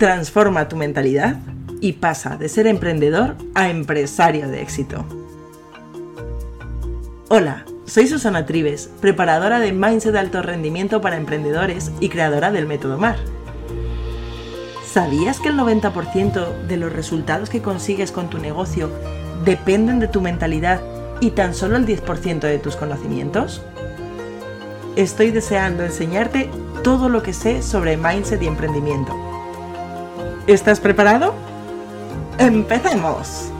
transforma tu mentalidad y pasa de ser emprendedor a empresario de éxito. Hola, soy Susana Trives, preparadora de Mindset de Alto Rendimiento para Emprendedores y creadora del método MAR. ¿Sabías que el 90% de los resultados que consigues con tu negocio dependen de tu mentalidad y tan solo el 10% de tus conocimientos? Estoy deseando enseñarte todo lo que sé sobre mindset y emprendimiento. ¿Estás preparado? ¡Empecemos!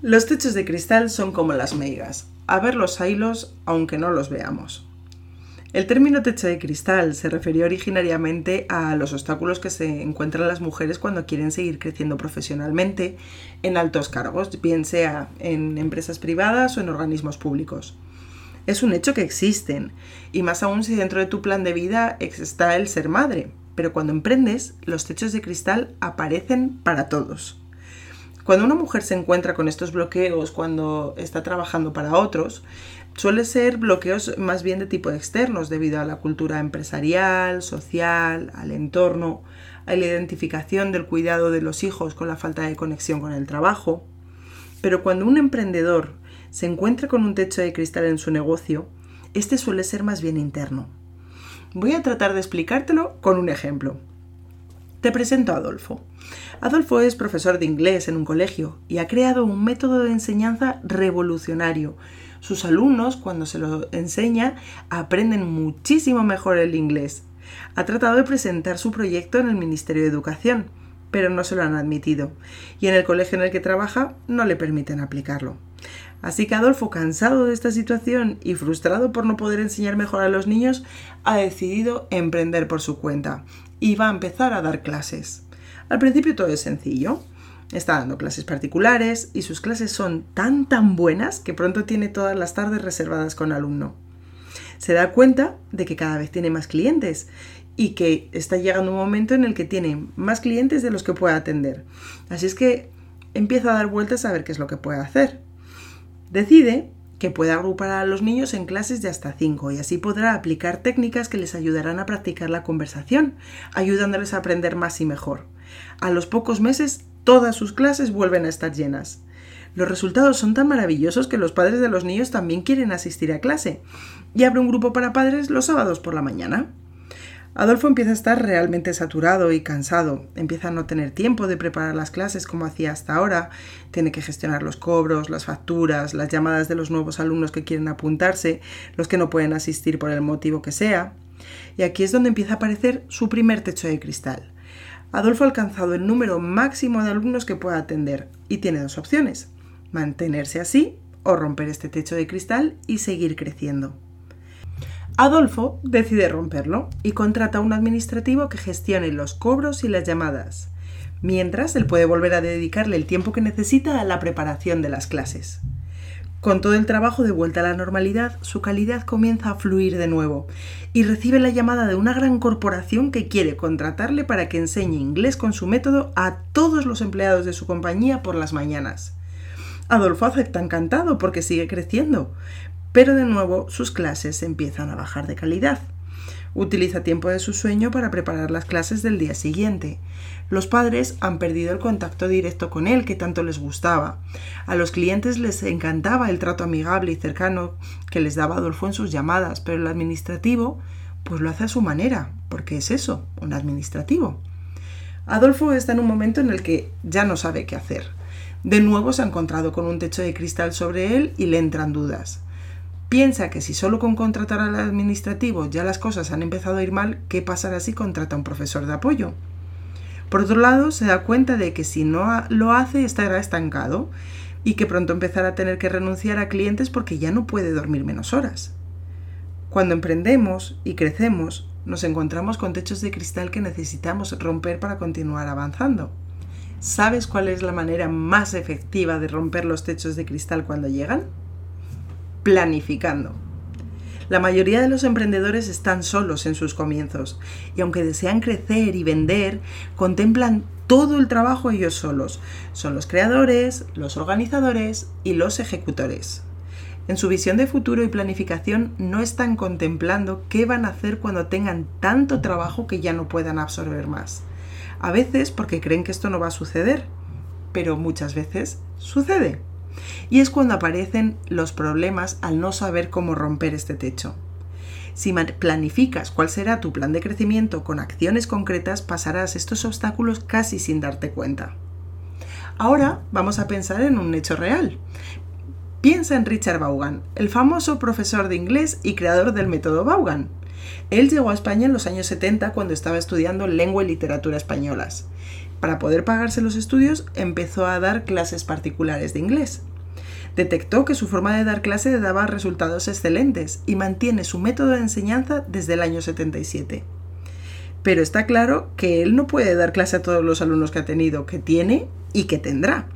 Los techos de cristal son como las meigas, a ver los hilos aunque no los veamos. El término techo de cristal se refirió originariamente a los obstáculos que se encuentran las mujeres cuando quieren seguir creciendo profesionalmente en altos cargos, bien sea en empresas privadas o en organismos públicos. Es un hecho que existen, y más aún si dentro de tu plan de vida está el ser madre, pero cuando emprendes, los techos de cristal aparecen para todos. Cuando una mujer se encuentra con estos bloqueos cuando está trabajando para otros, suele ser bloqueos más bien de tipo externos debido a la cultura empresarial, social, al entorno, a la identificación del cuidado de los hijos con la falta de conexión con el trabajo. Pero cuando un emprendedor se encuentra con un techo de cristal en su negocio, este suele ser más bien interno. Voy a tratar de explicártelo con un ejemplo. Te presento a Adolfo. Adolfo es profesor de inglés en un colegio y ha creado un método de enseñanza revolucionario. Sus alumnos, cuando se lo enseña, aprenden muchísimo mejor el inglés. Ha tratado de presentar su proyecto en el Ministerio de Educación, pero no se lo han admitido, y en el colegio en el que trabaja no le permiten aplicarlo. Así que Adolfo, cansado de esta situación y frustrado por no poder enseñar mejor a los niños, ha decidido emprender por su cuenta va a empezar a dar clases. Al principio todo es sencillo. Está dando clases particulares y sus clases son tan tan buenas que pronto tiene todas las tardes reservadas con alumno. Se da cuenta de que cada vez tiene más clientes y que está llegando un momento en el que tiene más clientes de los que puede atender. Así es que empieza a dar vueltas a ver qué es lo que puede hacer. Decide que puede agrupar a los niños en clases de hasta 5 y así podrá aplicar técnicas que les ayudarán a practicar la conversación, ayudándoles a aprender más y mejor. A los pocos meses, todas sus clases vuelven a estar llenas. Los resultados son tan maravillosos que los padres de los niños también quieren asistir a clase y abre un grupo para padres los sábados por la mañana. Adolfo empieza a estar realmente saturado y cansado, empieza a no tener tiempo de preparar las clases como hacía hasta ahora, tiene que gestionar los cobros, las facturas, las llamadas de los nuevos alumnos que quieren apuntarse, los que no pueden asistir por el motivo que sea. Y aquí es donde empieza a aparecer su primer techo de cristal. Adolfo ha alcanzado el número máximo de alumnos que pueda atender y tiene dos opciones, mantenerse así o romper este techo de cristal y seguir creciendo. Adolfo decide romperlo y contrata a un administrativo que gestione los cobros y las llamadas, mientras él puede volver a dedicarle el tiempo que necesita a la preparación de las clases. Con todo el trabajo de vuelta a la normalidad, su calidad comienza a fluir de nuevo y recibe la llamada de una gran corporación que quiere contratarle para que enseñe inglés con su método a todos los empleados de su compañía por las mañanas. Adolfo acepta encantado porque sigue creciendo, pero de nuevo sus clases empiezan a bajar de calidad. Utiliza tiempo de su sueño para preparar las clases del día siguiente. Los padres han perdido el contacto directo con él que tanto les gustaba. A los clientes les encantaba el trato amigable y cercano que les daba Adolfo en sus llamadas, pero el administrativo pues lo hace a su manera, porque es eso, un administrativo. Adolfo está en un momento en el que ya no sabe qué hacer. De nuevo se ha encontrado con un techo de cristal sobre él y le entran dudas. Piensa que si solo con contratar al administrativo ya las cosas han empezado a ir mal, ¿qué pasará si contrata a un profesor de apoyo? Por otro lado, se da cuenta de que si no lo hace estará estancado y que pronto empezará a tener que renunciar a clientes porque ya no puede dormir menos horas. Cuando emprendemos y crecemos, nos encontramos con techos de cristal que necesitamos romper para continuar avanzando. ¿Sabes cuál es la manera más efectiva de romper los techos de cristal cuando llegan? Planificando. La mayoría de los emprendedores están solos en sus comienzos y aunque desean crecer y vender, contemplan todo el trabajo ellos solos. Son los creadores, los organizadores y los ejecutores. En su visión de futuro y planificación no están contemplando qué van a hacer cuando tengan tanto trabajo que ya no puedan absorber más. A veces porque creen que esto no va a suceder, pero muchas veces sucede. Y es cuando aparecen los problemas al no saber cómo romper este techo. Si planificas cuál será tu plan de crecimiento con acciones concretas, pasarás estos obstáculos casi sin darte cuenta. Ahora vamos a pensar en un hecho real. Piensa en Richard Vaughan, el famoso profesor de inglés y creador del método Vaughan. Él llegó a España en los años 70 cuando estaba estudiando lengua y literatura españolas. Para poder pagarse los estudios empezó a dar clases particulares de inglés. Detectó que su forma de dar clase daba resultados excelentes y mantiene su método de enseñanza desde el año 77. Pero está claro que él no puede dar clase a todos los alumnos que ha tenido, que tiene y que tendrá.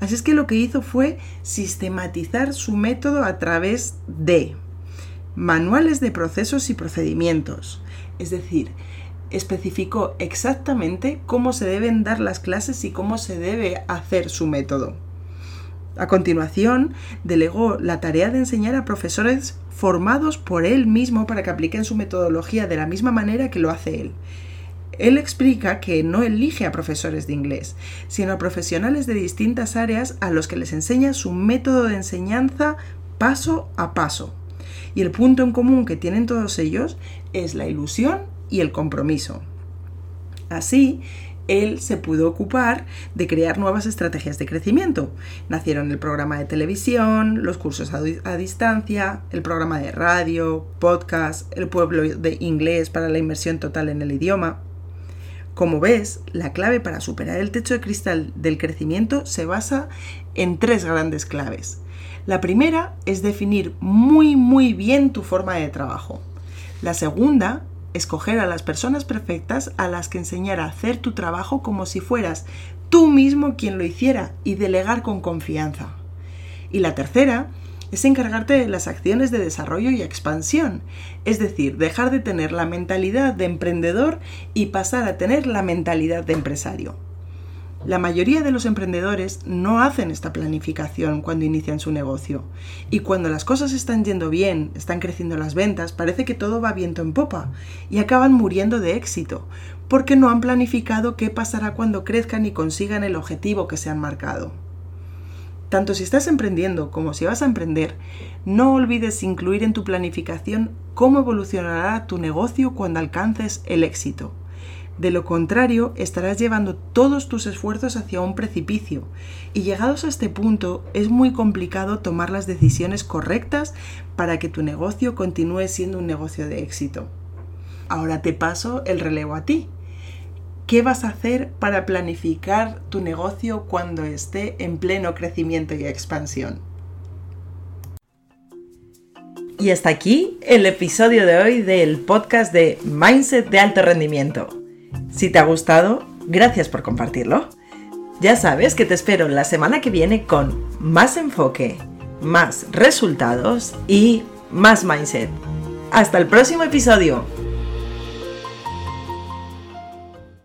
Así es que lo que hizo fue sistematizar su método a través de manuales de procesos y procedimientos. Es decir, especificó exactamente cómo se deben dar las clases y cómo se debe hacer su método. A continuación, delegó la tarea de enseñar a profesores formados por él mismo para que apliquen su metodología de la misma manera que lo hace él. Él explica que no elige a profesores de inglés, sino a profesionales de distintas áreas a los que les enseña su método de enseñanza paso a paso. Y el punto en común que tienen todos ellos es la ilusión y el compromiso. Así, él se pudo ocupar de crear nuevas estrategias de crecimiento. Nacieron el programa de televisión, los cursos a, distancia, el programa de radio, podcast, el pueblo de inglés para la inmersión total en el idioma. Como ves, la clave para superar el techo de cristal del crecimiento se basa en tres grandes claves. La primera es definir muy muy bien tu forma de trabajo. La segunda, escoger a las personas perfectas a las que enseñar a hacer tu trabajo como si fueras tú mismo quien lo hiciera y delegar con confianza. Y la tercera es encargarte de las acciones de desarrollo y expansión, es decir, dejar de tener la mentalidad de emprendedor y pasar a tener la mentalidad de empresario. La mayoría de los emprendedores no hacen esta planificación cuando inician su negocio. Y cuando las cosas están yendo bien, están creciendo las ventas, parece que todo va viento en popa y acaban muriendo de éxito, porque no han planificado qué pasará cuando crezcan y consigan el objetivo que se han marcado. Tanto si estás emprendiendo como si vas a emprender, no olvides incluir en tu planificación cómo evolucionará tu negocio cuando alcances el éxito. De lo contrario, estarás llevando todos tus esfuerzos hacia un precipicio y llegados a este punto es muy complicado tomar las decisiones correctas para que tu negocio continúe siendo un negocio de éxito. Ahora te paso el relevo a ti. ¿Qué vas a hacer para planificar tu negocio cuando esté en pleno crecimiento y expansión? Y hasta aquí el episodio de hoy del podcast de Mindset de Alto Rendimiento. Si te ha gustado, gracias por compartirlo. Ya sabes que te espero la semana que viene con más enfoque, más resultados y más mindset. Hasta el próximo episodio.